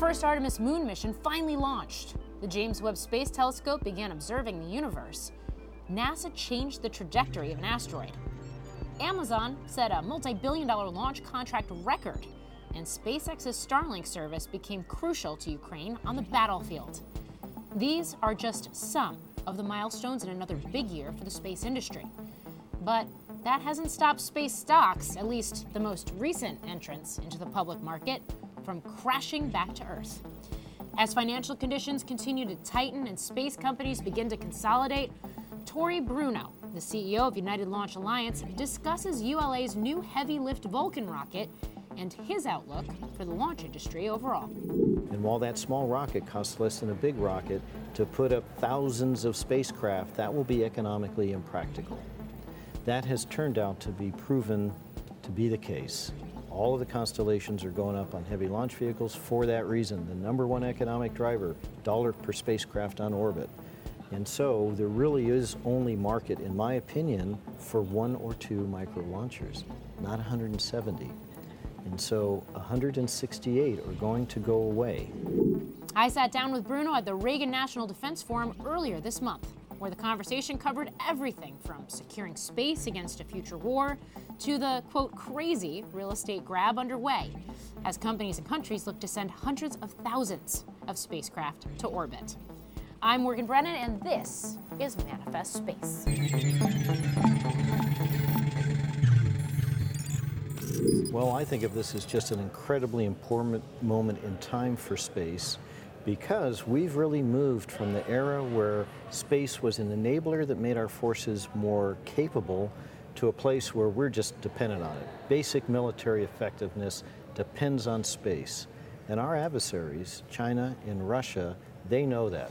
first Artemis moon mission finally launched. The James Webb Space Telescope began observing the universe. NASA changed the trajectory of an asteroid. Amazon set a multi billion dollar launch contract record, and SpaceX's Starlink service became crucial to Ukraine on the battlefield. These are just some of the milestones in another big year for the space industry. But that hasn't stopped space stocks, at least the most recent entrance into the public market, from crashing back to Earth. As financial conditions continue to tighten and space companies begin to consolidate, Tory Bruno, the CEO of United Launch Alliance, discusses ULA's new heavy lift Vulcan rocket and his outlook for the launch industry overall. And while that small rocket costs less than a big rocket, to put up thousands of spacecraft, that will be economically impractical. That has turned out to be proven to be the case. All of the constellations are going up on heavy launch vehicles for that reason. The number one economic driver, dollar per spacecraft on orbit. And so there really is only market, in my opinion, for one or two micro launchers, not 170. And so 168 are going to go away. I sat down with Bruno at the Reagan National Defense Forum earlier this month, where the conversation covered everything from securing space against a future war to the quote crazy real estate grab underway as companies and countries look to send hundreds of thousands of spacecraft to orbit. I'm Morgan Brennan, and this is Manifest Space. Well, I think of this as just an incredibly important moment in time for space because we've really moved from the era where space was an enabler that made our forces more capable to a place where we're just dependent on it. Basic military effectiveness depends on space. And our adversaries, China and Russia, they know that.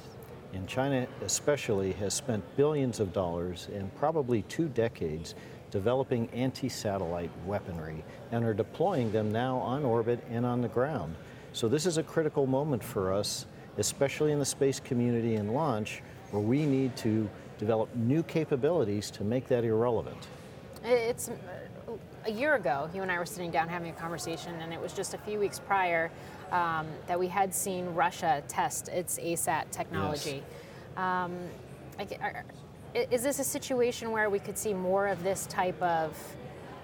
And China especially has spent billions of dollars in probably two decades developing anti-satellite weaponry and are deploying them now on orbit and on the ground. So this is a critical moment for us, especially in the space community and launch, where we need to develop new capabilities to make that irrelevant. It's a year ago, you and I were sitting down having a conversation, and it was just a few weeks prior um, that we had seen Russia test its ASAT technology. Yes. Um, is this a situation where we could see more of this type of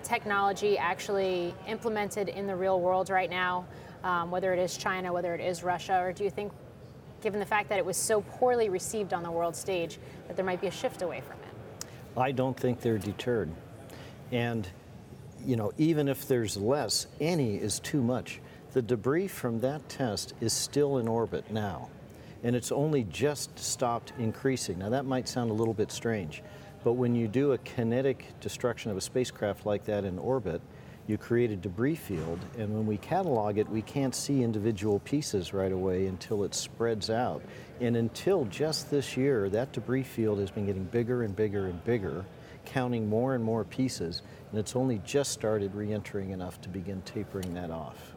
technology actually implemented in the real world right now, um, whether it is China, whether it is Russia, or do you think, given the fact that it was so poorly received on the world stage, that there might be a shift away from it? I don't think they're deterred. And, you know, even if there's less, any is too much. The debris from that test is still in orbit now and it's only just stopped increasing. Now, that might sound a little bit strange, but when you do a kinetic destruction of a spacecraft like that in orbit, you create a debris field, and when we catalog it, we can't see individual pieces right away until it spreads out. And until just this year, that debris field has been getting bigger and bigger and bigger, counting more and more pieces, and it's only just started re entering enough to begin tapering that off.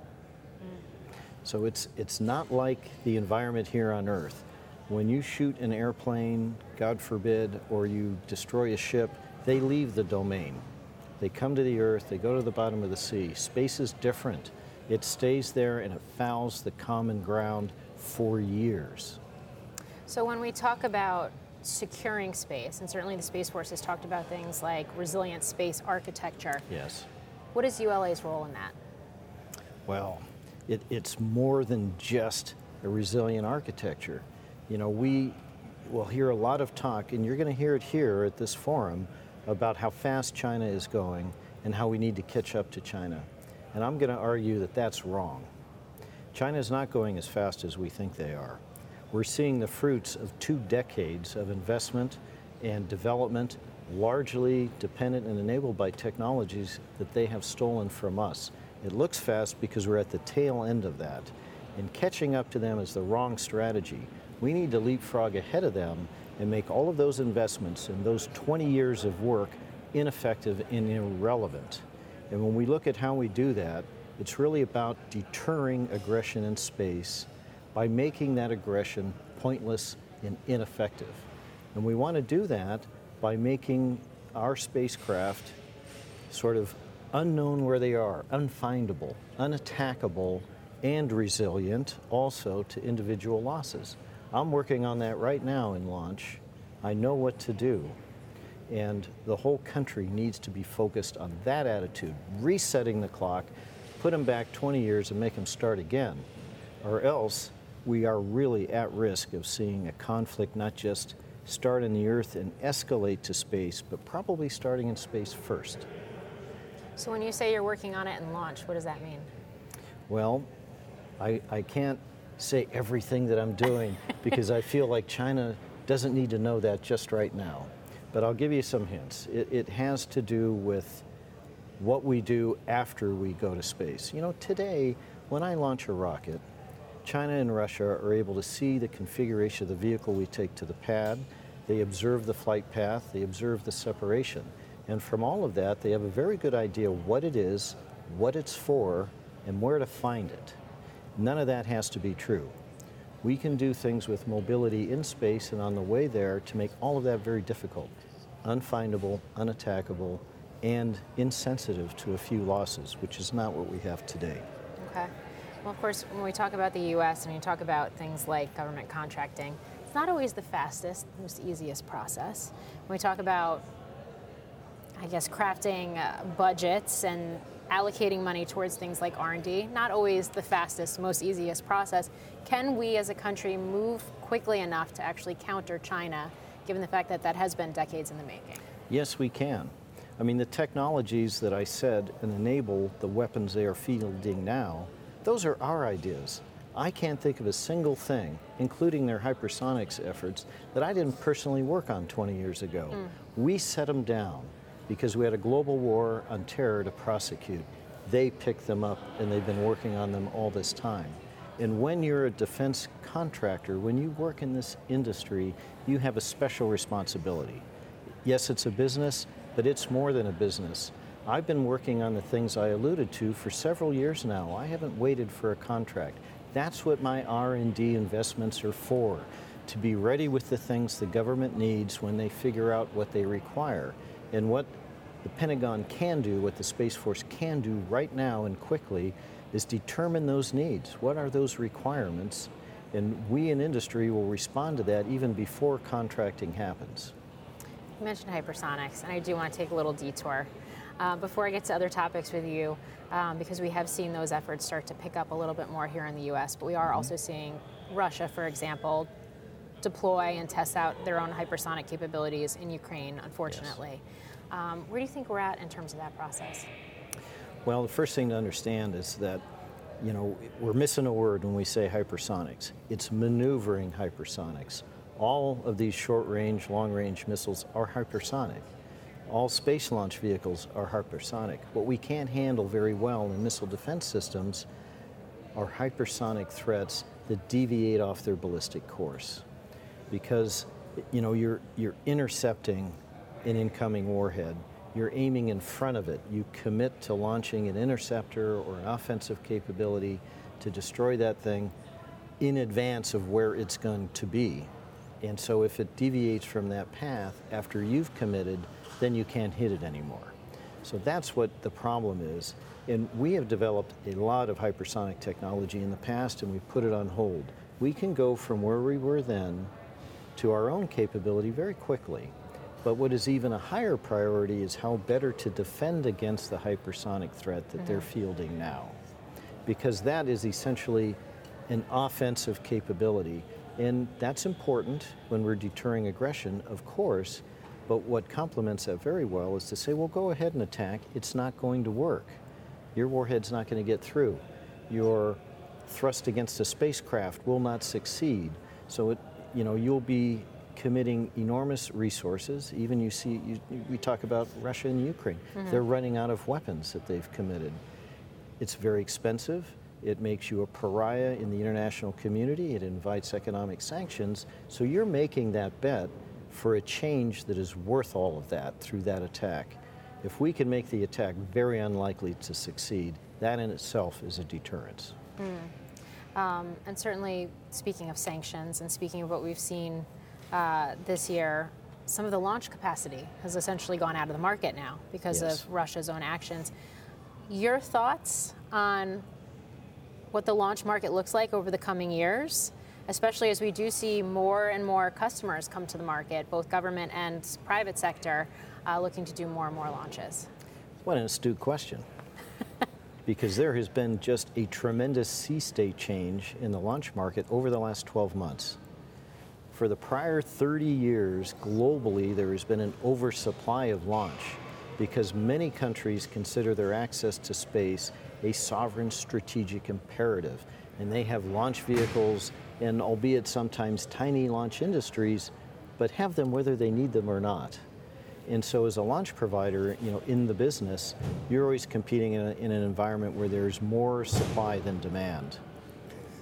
So it's, it's not like the environment here on Earth. When you shoot an airplane, God forbid, or you destroy a ship, they leave the domain. They come to the Earth, they go to the bottom of the sea. Space is different. It stays there and it fouls the common ground for years. So when we talk about securing space, and certainly the Space Force has talked about things like resilient space architecture. Yes. What is ULA's role in that? Well, it, it's more than just a resilient architecture. You know, we will hear a lot of talk, and you're going to hear it here at this forum, about how fast China is going and how we need to catch up to China. And I'm going to argue that that's wrong. China is not going as fast as we think they are. We're seeing the fruits of two decades of investment and development, largely dependent and enabled by technologies that they have stolen from us. It looks fast because we're at the tail end of that. And catching up to them is the wrong strategy. We need to leapfrog ahead of them and make all of those investments and those 20 years of work ineffective and irrelevant. And when we look at how we do that, it's really about deterring aggression in space by making that aggression pointless and ineffective. And we want to do that by making our spacecraft sort of unknown where they are, unfindable, unattackable, and resilient also to individual losses. I'm working on that right now in launch. I know what to do. And the whole country needs to be focused on that attitude, resetting the clock, put them back 20 years and make them start again. Or else we are really at risk of seeing a conflict not just start in the Earth and escalate to space, but probably starting in space first. So when you say you're working on it in launch, what does that mean? Well, I, I can't say everything that I'm doing because I feel like China doesn't need to know that just right now. But I'll give you some hints. It, it has to do with what we do after we go to space. You know, today, when I launch a rocket, China and Russia are able to see the configuration of the vehicle we take to the pad. They observe the flight path, they observe the separation. And from all of that, they have a very good idea what it is, what it's for, and where to find it. None of that has to be true. We can do things with mobility in space and on the way there to make all of that very difficult, unfindable, unattackable, and insensitive to a few losses, which is not what we have today. Okay. Well, of course, when we talk about the U.S. and we talk about things like government contracting, it's not always the fastest, most easiest process. When we talk about, I guess, crafting uh, budgets and allocating money towards things like R&D, not always the fastest, most easiest process. Can we as a country move quickly enough to actually counter China, given the fact that that has been decades in the making? Yes, we can. I mean, the technologies that I said and enable the weapons they are fielding now, those are our ideas. I can't think of a single thing, including their hypersonics efforts, that I didn't personally work on 20 years ago. Mm. We set them down because we had a global war on terror to prosecute. They picked them up and they've been working on them all this time. And when you're a defense contractor, when you work in this industry, you have a special responsibility. Yes, it's a business, but it's more than a business. I've been working on the things I alluded to for several years now. I haven't waited for a contract. That's what my R&D investments are for, to be ready with the things the government needs when they figure out what they require. And what the Pentagon can do, what the Space Force can do right now and quickly, is determine those needs. What are those requirements? And we in industry will respond to that even before contracting happens. You mentioned hypersonics, and I do want to take a little detour. Uh, before I get to other topics with you, um, because we have seen those efforts start to pick up a little bit more here in the US, but we are mm-hmm. also seeing Russia, for example, deploy and test out their own hypersonic capabilities in Ukraine, unfortunately. Yes. Um, where do you think we're at in terms of that process? Well, the first thing to understand is that you know, we're missing a word when we say hypersonics. It's maneuvering hypersonics. All of these short range, long range missiles are hypersonic. All space launch vehicles are hypersonic. What we can't handle very well in missile defense systems are hypersonic threats that deviate off their ballistic course because you know you're you're intercepting an incoming warhead. You're aiming in front of it. You commit to launching an interceptor or an offensive capability to destroy that thing in advance of where it's going to be. And so if it deviates from that path after you've committed, then you can't hit it anymore. So that's what the problem is. And we have developed a lot of hypersonic technology in the past and we've put it on hold. We can go from where we were then to our own capability very quickly. But what is even a higher priority is how better to defend against the hypersonic threat that mm-hmm. they're fielding now. Because that is essentially an offensive capability. And that's important when we're deterring aggression, of course. But what complements that very well is to say, well, go ahead and attack. It's not going to work. Your warhead's not going to get through. Your thrust against a spacecraft will not succeed. So it you know, you'll be committing enormous resources. Even you see, you, we talk about Russia and Ukraine. Mm-hmm. They're running out of weapons that they've committed. It's very expensive. It makes you a pariah in the international community. It invites economic sanctions. So you're making that bet for a change that is worth all of that through that attack. If we can make the attack very unlikely to succeed, that in itself is a deterrence. Mm. Um, and certainly, speaking of sanctions and speaking of what we've seen uh, this year, some of the launch capacity has essentially gone out of the market now because yes. of Russia's own actions. Your thoughts on what the launch market looks like over the coming years, especially as we do see more and more customers come to the market, both government and private sector, uh, looking to do more and more launches? What an astute question. Because there has been just a tremendous sea state change in the launch market over the last 12 months. For the prior 30 years, globally, there has been an oversupply of launch because many countries consider their access to space a sovereign strategic imperative. And they have launch vehicles and, albeit sometimes tiny launch industries, but have them whether they need them or not. And so, as a launch provider, you know, in the business, you're always competing in, a, in an environment where there's more supply than demand.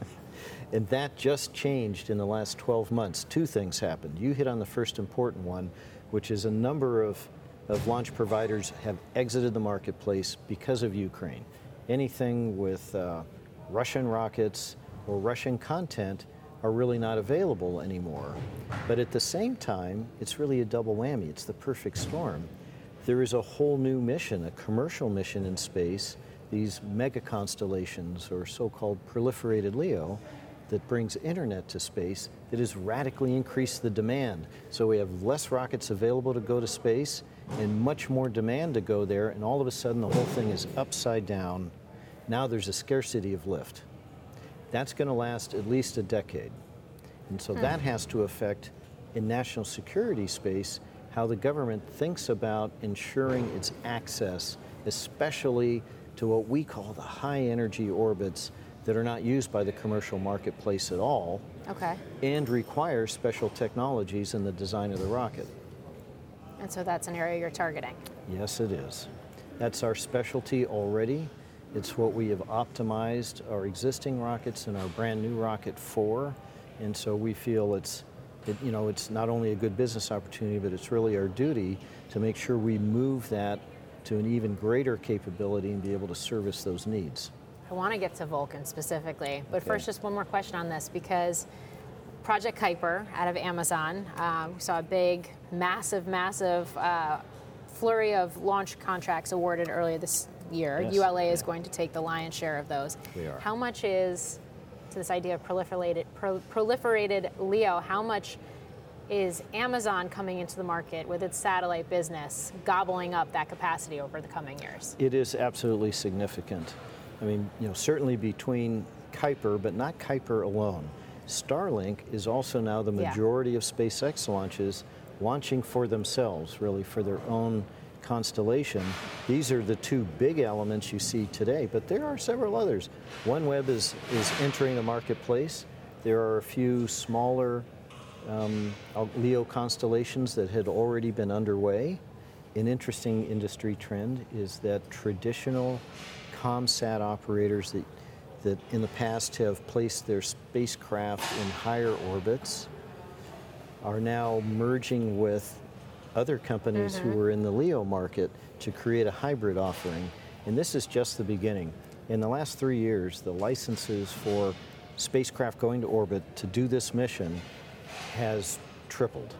and that just changed in the last 12 months. Two things happened. You hit on the first important one, which is a number of, of launch providers have exited the marketplace because of Ukraine. Anything with uh, Russian rockets or Russian content are really not available anymore. But at the same time, it's really a double whammy. It's the perfect storm. There is a whole new mission, a commercial mission in space, these mega constellations or so called proliferated LEO that brings internet to space that has radically increased the demand. So we have less rockets available to go to space and much more demand to go there, and all of a sudden the whole thing is upside down. Now there's a scarcity of lift. That's going to last at least a decade. And so hmm. that has to affect in national security space how the government thinks about ensuring its access, especially to what we call the high energy orbits that are not used by the commercial marketplace at all. Okay. And require special technologies in the design of the rocket. And so that's an area you're targeting? Yes, it is. That's our specialty already. It's what we have optimized our existing rockets and our brand new rocket for. And so we feel it's, it, you know, it's not only a good business opportunity, but it's really our duty to make sure we move that to an even greater capability and be able to service those needs. I want to get to Vulcan specifically, but okay. first, just one more question on this because Project Kuiper out of Amazon, uh, we saw a big, massive, massive uh, flurry of launch contracts awarded earlier this year. Yes. ULA is going to take the lion's share of those. We are. How much is to this idea of proliferated pro, proliferated LEO? How much is Amazon coming into the market with its satellite business, gobbling up that capacity over the coming years? It is absolutely significant. I mean, you know, certainly between Kuiper, but not Kuiper alone. Starlink is also now the majority yeah. of SpaceX launches launching for themselves, really for their own constellation. These are the two big elements you see today, but there are several others. OneWeb is, is entering the marketplace. There are a few smaller um, LEO constellations that had already been underway. An interesting industry trend is that traditional ComSat operators that, that in the past have placed their spacecraft in higher orbits are now merging with other companies mm-hmm. who were in the LEO market to create a hybrid offering. And this is just the beginning. In the last three years, the licenses for spacecraft going to orbit to do this mission has tripled.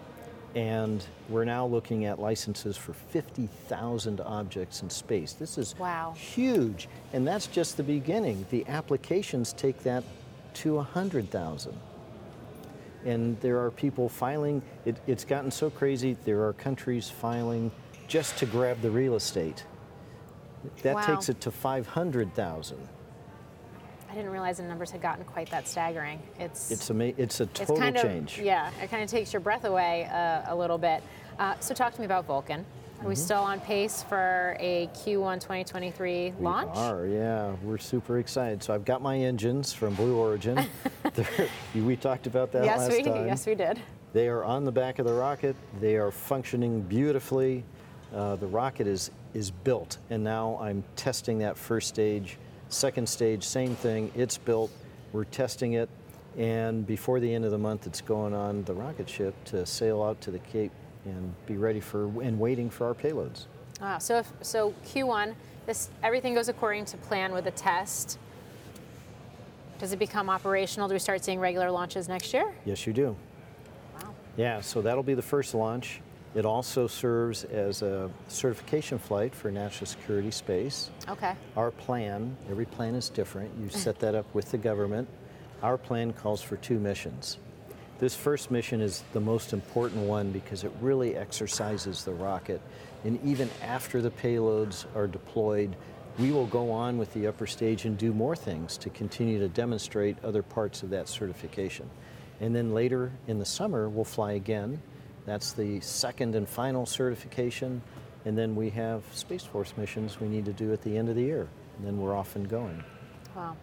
And we're now looking at licenses for 50,000 objects in space. This is wow. huge. And that's just the beginning. The applications take that to 100,000 and there are people filing. It, it's gotten so crazy. There are countries filing just to grab the real estate. That wow. takes it to 500,000. I didn't realize the numbers had gotten quite that staggering. It's it's a it's a total it's kind change. Of, yeah, it kind of takes your breath away uh, a little bit. Uh, so talk to me about Vulcan. Are mm-hmm. we still on pace for a Q1 2023 launch? We are, yeah. We're super excited. So I've got my engines from Blue Origin. we talked about that yes, last we, time. Yes, we did. They are on the back of the rocket. They are functioning beautifully. Uh, the rocket is is built, and now I'm testing that first stage. Second stage, same thing. It's built. We're testing it, and before the end of the month, it's going on the rocket ship to sail out to the Cape and be ready for and waiting for our payloads. Ah, so if, so Q1, this everything goes according to plan with a test. Does it become operational? Do we start seeing regular launches next year? Yes, you do. Wow. Yeah, so that'll be the first launch. It also serves as a certification flight for national security space. Okay. Our plan, every plan is different. You set that up with the government. Our plan calls for two missions. This first mission is the most important one because it really exercises the rocket. And even after the payloads are deployed, we will go on with the upper stage and do more things to continue to demonstrate other parts of that certification. And then later in the summer, we'll fly again. That's the second and final certification. And then we have Space Force missions we need to do at the end of the year. And then we're off and going. Wow.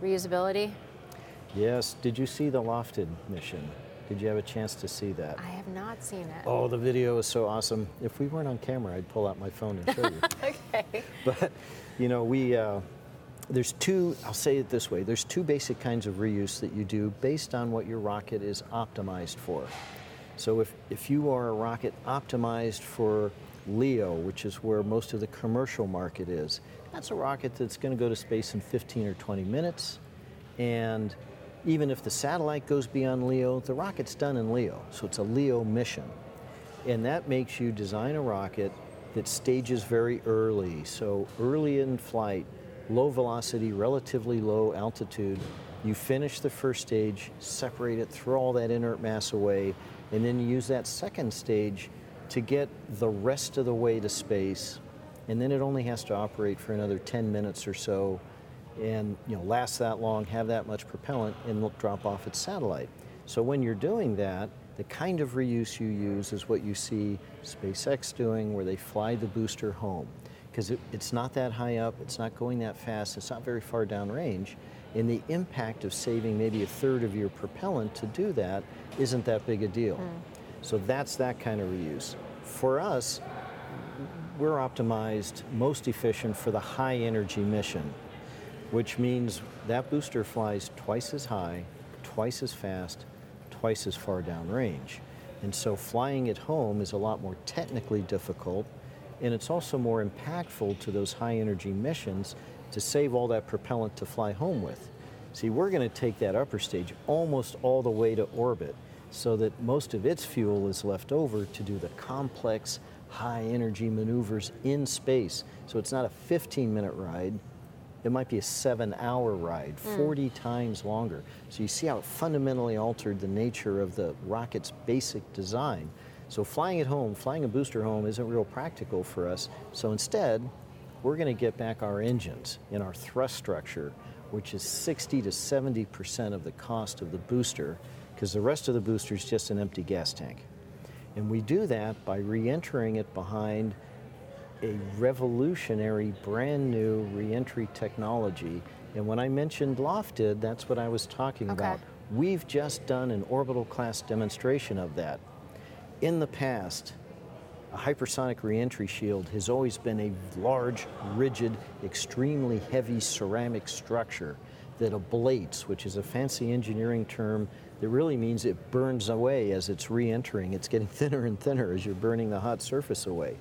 Reusability? Yes. Did you see the LOFTID mission? Did you have a chance to see that? I have not seen it. Oh, the video is so awesome. If we weren't on camera, I'd pull out my phone and show you. okay. But, you know, we, uh, there's two, I'll say it this way there's two basic kinds of reuse that you do based on what your rocket is optimized for. So if, if you are a rocket optimized for LEO, which is where most of the commercial market is, that's a rocket that's going to go to space in 15 or 20 minutes. And even if the satellite goes beyond LEO, the rocket's done in LEO. So it's a LEO mission. And that makes you design a rocket that stages very early. So early in flight, low velocity, relatively low altitude. You finish the first stage, separate it, throw all that inert mass away, and then you use that second stage to get the rest of the way to space. And then it only has to operate for another 10 minutes or so and you know last that long, have that much propellant, and drop off its satellite. So when you're doing that, the kind of reuse you use is what you see SpaceX doing, where they fly the booster home, because it, it's not that high up, it's not going that fast, it's not very far downrange, and the impact of saving maybe a third of your propellant to do that isn't that big a deal. Mm. So that's that kind of reuse. For us, we're optimized most efficient for the high energy mission which means that booster flies twice as high, twice as fast, twice as far downrange. And so flying it home is a lot more technically difficult, and it's also more impactful to those high energy missions to save all that propellant to fly home with. See, we're going to take that upper stage almost all the way to orbit so that most of its fuel is left over to do the complex high energy maneuvers in space. So it's not a 15 minute ride, it might be a seven hour ride, mm. 40 times longer. So you see how it fundamentally altered the nature of the rocket's basic design. So flying it home, flying a booster home isn't real practical for us. So instead, we're going to get back our engines in our thrust structure, which is 60 to 70% of the cost of the booster, because the rest of the booster is just an empty gas tank. And we do that by re entering it behind a revolutionary, brand new reentry technology. And when I mentioned LOFTID, that's what I was talking okay. about. We've just done an orbital class demonstration of that. In the past, a hypersonic reentry shield has always been a large, rigid, extremely heavy ceramic structure that ablates, which is a fancy engineering term that really means it burns away as it's re entering. It's getting thinner and thinner as you're burning the hot surface away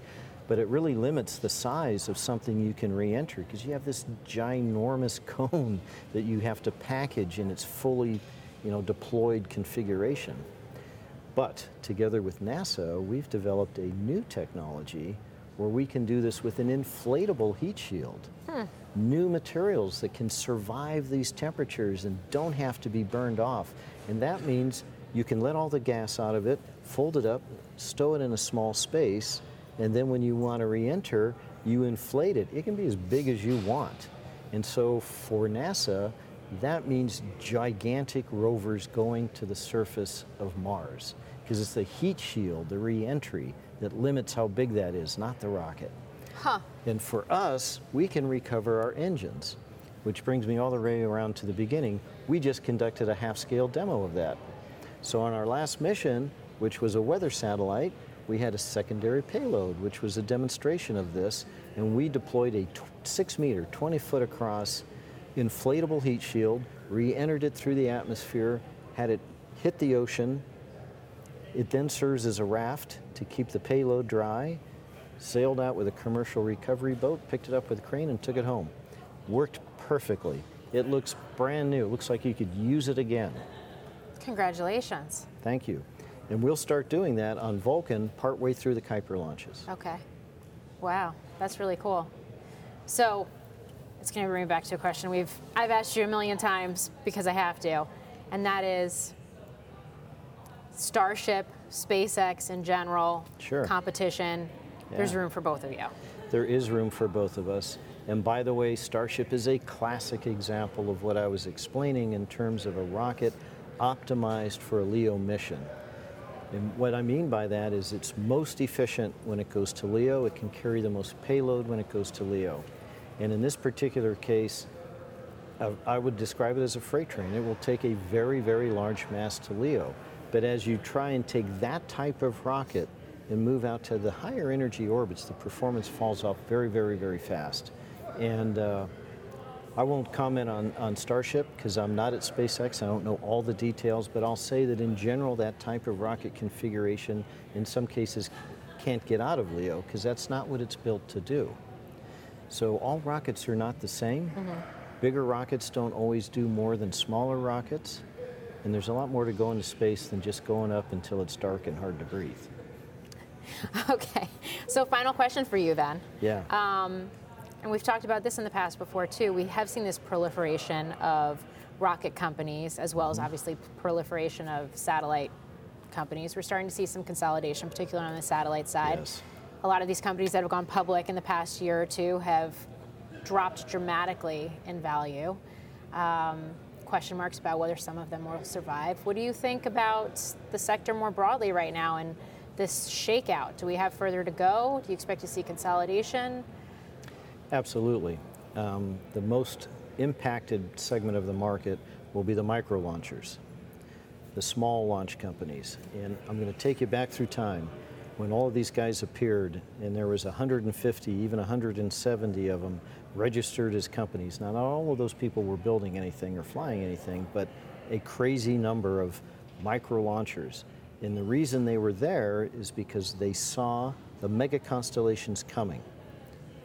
but it really limits the size of something you can re-enter because you have this ginormous cone that you have to package in its fully you know, deployed configuration. But together with NASA, we've developed a new technology where we can do this with an inflatable heat shield. Hmm. New materials that can survive these temperatures and don't have to be burned off. And that means you can let all the gas out of it, fold it up, stow it in a small space, and then when you want to re-enter, you inflate it. It can be as big as you want. And so for NASA, that means gigantic rovers going to the surface of Mars because it's the heat shield, the re-entry, that limits how big that is, not the rocket. Huh. And for us, we can recover our engines, which brings me all the way around to the beginning. We just conducted a half-scale demo of that. So on our last mission, which was a weather satellite, we had a secondary payload, which was a demonstration of this, and we deployed a six meter, 20 foot across inflatable heat shield, re entered it through the atmosphere, had it hit the ocean. It then serves as a raft to keep the payload dry, sailed out with a commercial recovery boat, picked it up with a crane, and took it home. Worked perfectly. It looks brand new. It looks like you could use it again. Congratulations. Thank you. And we'll start doing that on Vulcan partway through the Kuiper launches. Okay. Wow, that's really cool. So, it's going to bring me back to a question we've I've asked you a million times because I have to, and that is Starship, SpaceX in general, Sure. competition. There's room for both of you. There is room for both of us. And by the way, Starship is a classic example of what I was explaining in terms of a rocket optimized for a LEO mission. And what I mean by that is it's most efficient when it goes to LEO. It can carry the most payload when it goes to LEO. And in this particular case, uh, I would describe it as a freight train. It will take a very, very large mass to LEO. But as you try and take that type of rocket and move out to the higher energy orbits, the performance falls off very, very, very fast. And uh, I won't comment on, on Starship because I'm not at SpaceX. I don't know all the details, but I'll say that in general, that type of rocket configuration in some cases can't get out of LEO because that's not what it's built to do. So all rockets are not the same. Bigger rockets don't always do more than smaller rockets. And there's a lot more to go into space than just going up until it's dark and hard to breathe. Okay. So, final question for you then. Yeah. Um, and we've talked about this in the past before too. We have seen this proliferation of rocket companies, as well as obviously proliferation of satellite companies. We're starting to see some consolidation, particularly on the satellite side. Yes. A lot of these companies that have gone public in the past year or two have dropped dramatically in value. Um, question marks about whether some of them will survive. What do you think about the sector more broadly right now and this shakeout? Do we have further to go? Do you expect to see consolidation? Absolutely. Um, the most impacted segment of the market will be the micro launchers, the small launch companies. And I'm going to take you back through time when all of these guys appeared, and there was 150, even 170 of them registered as companies. Now, not all of those people were building anything or flying anything, but a crazy number of micro launchers. And the reason they were there is because they saw the mega constellations coming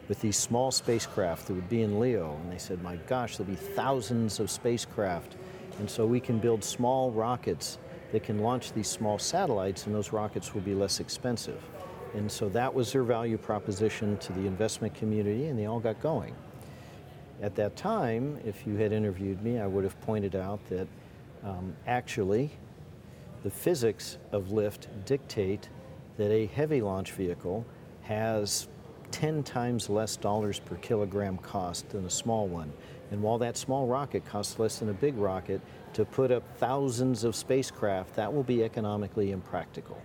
with these small spacecraft that would be in LEO. And they said, my gosh, there'll be thousands of spacecraft. And so we can build small rockets that can launch these small satellites, and those rockets will be less expensive. And so that was their value proposition to the investment community, and they all got going. At that time, if you had interviewed me, I would have pointed out that um, actually the physics of lift dictate that a heavy launch vehicle has 10 times less dollars per kilogram cost than a small one. And while that small rocket costs less than a big rocket, to put up thousands of spacecraft, that will be economically impractical.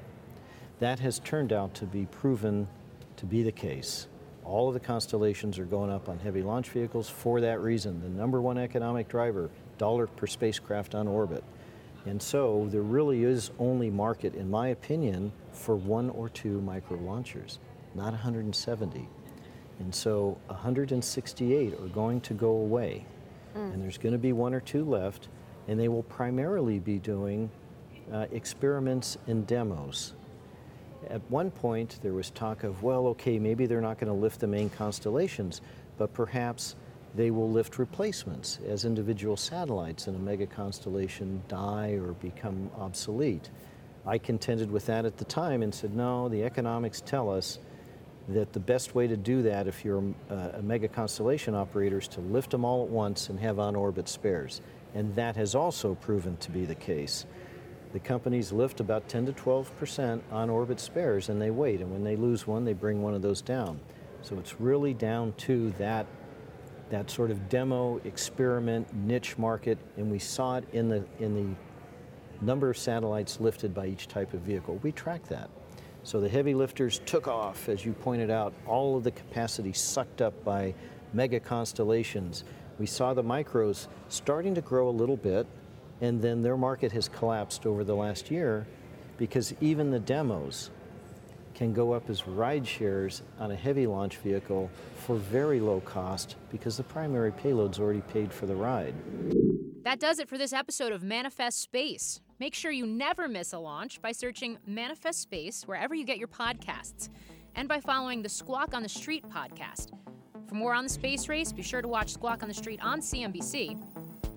That has turned out to be proven to be the case. All of the constellations are going up on heavy launch vehicles for that reason. The number one economic driver, dollar per spacecraft on orbit. And so there really is only market, in my opinion, for one or two micro launchers, not 170. And so 168 are going to go away. And there's going to be one or two left, and they will primarily be doing uh, experiments and demos. At one point, there was talk of, well, okay, maybe they're not going to lift the main constellations, but perhaps they will lift replacements as individual satellites in a mega constellation die or become obsolete. I contended with that at the time and said, no, the economics tell us that the best way to do that if you're a, a mega constellation operator is to lift them all at once and have on orbit spares. And that has also proven to be the case. The companies lift about 10 to 12 percent on orbit spares and they wait. And when they lose one, they bring one of those down. So it's really down to that, that sort of demo experiment niche market. And we saw it in the, in the number of satellites lifted by each type of vehicle. We track that. So the heavy lifters took off, as you pointed out, all of the capacity sucked up by mega constellations. We saw the micros starting to grow a little bit, and then their market has collapsed over the last year because even the demos can go up as ride shares on a heavy launch vehicle for very low cost because the primary payload's already paid for the ride. That does it for this episode of Manifest Space. Make sure you never miss a launch by searching Manifest Space wherever you get your podcasts and by following the Squawk on the Street podcast. For more on the space race, be sure to watch Squawk on the Street on CNBC.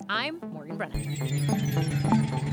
I'm Morgan Brennan.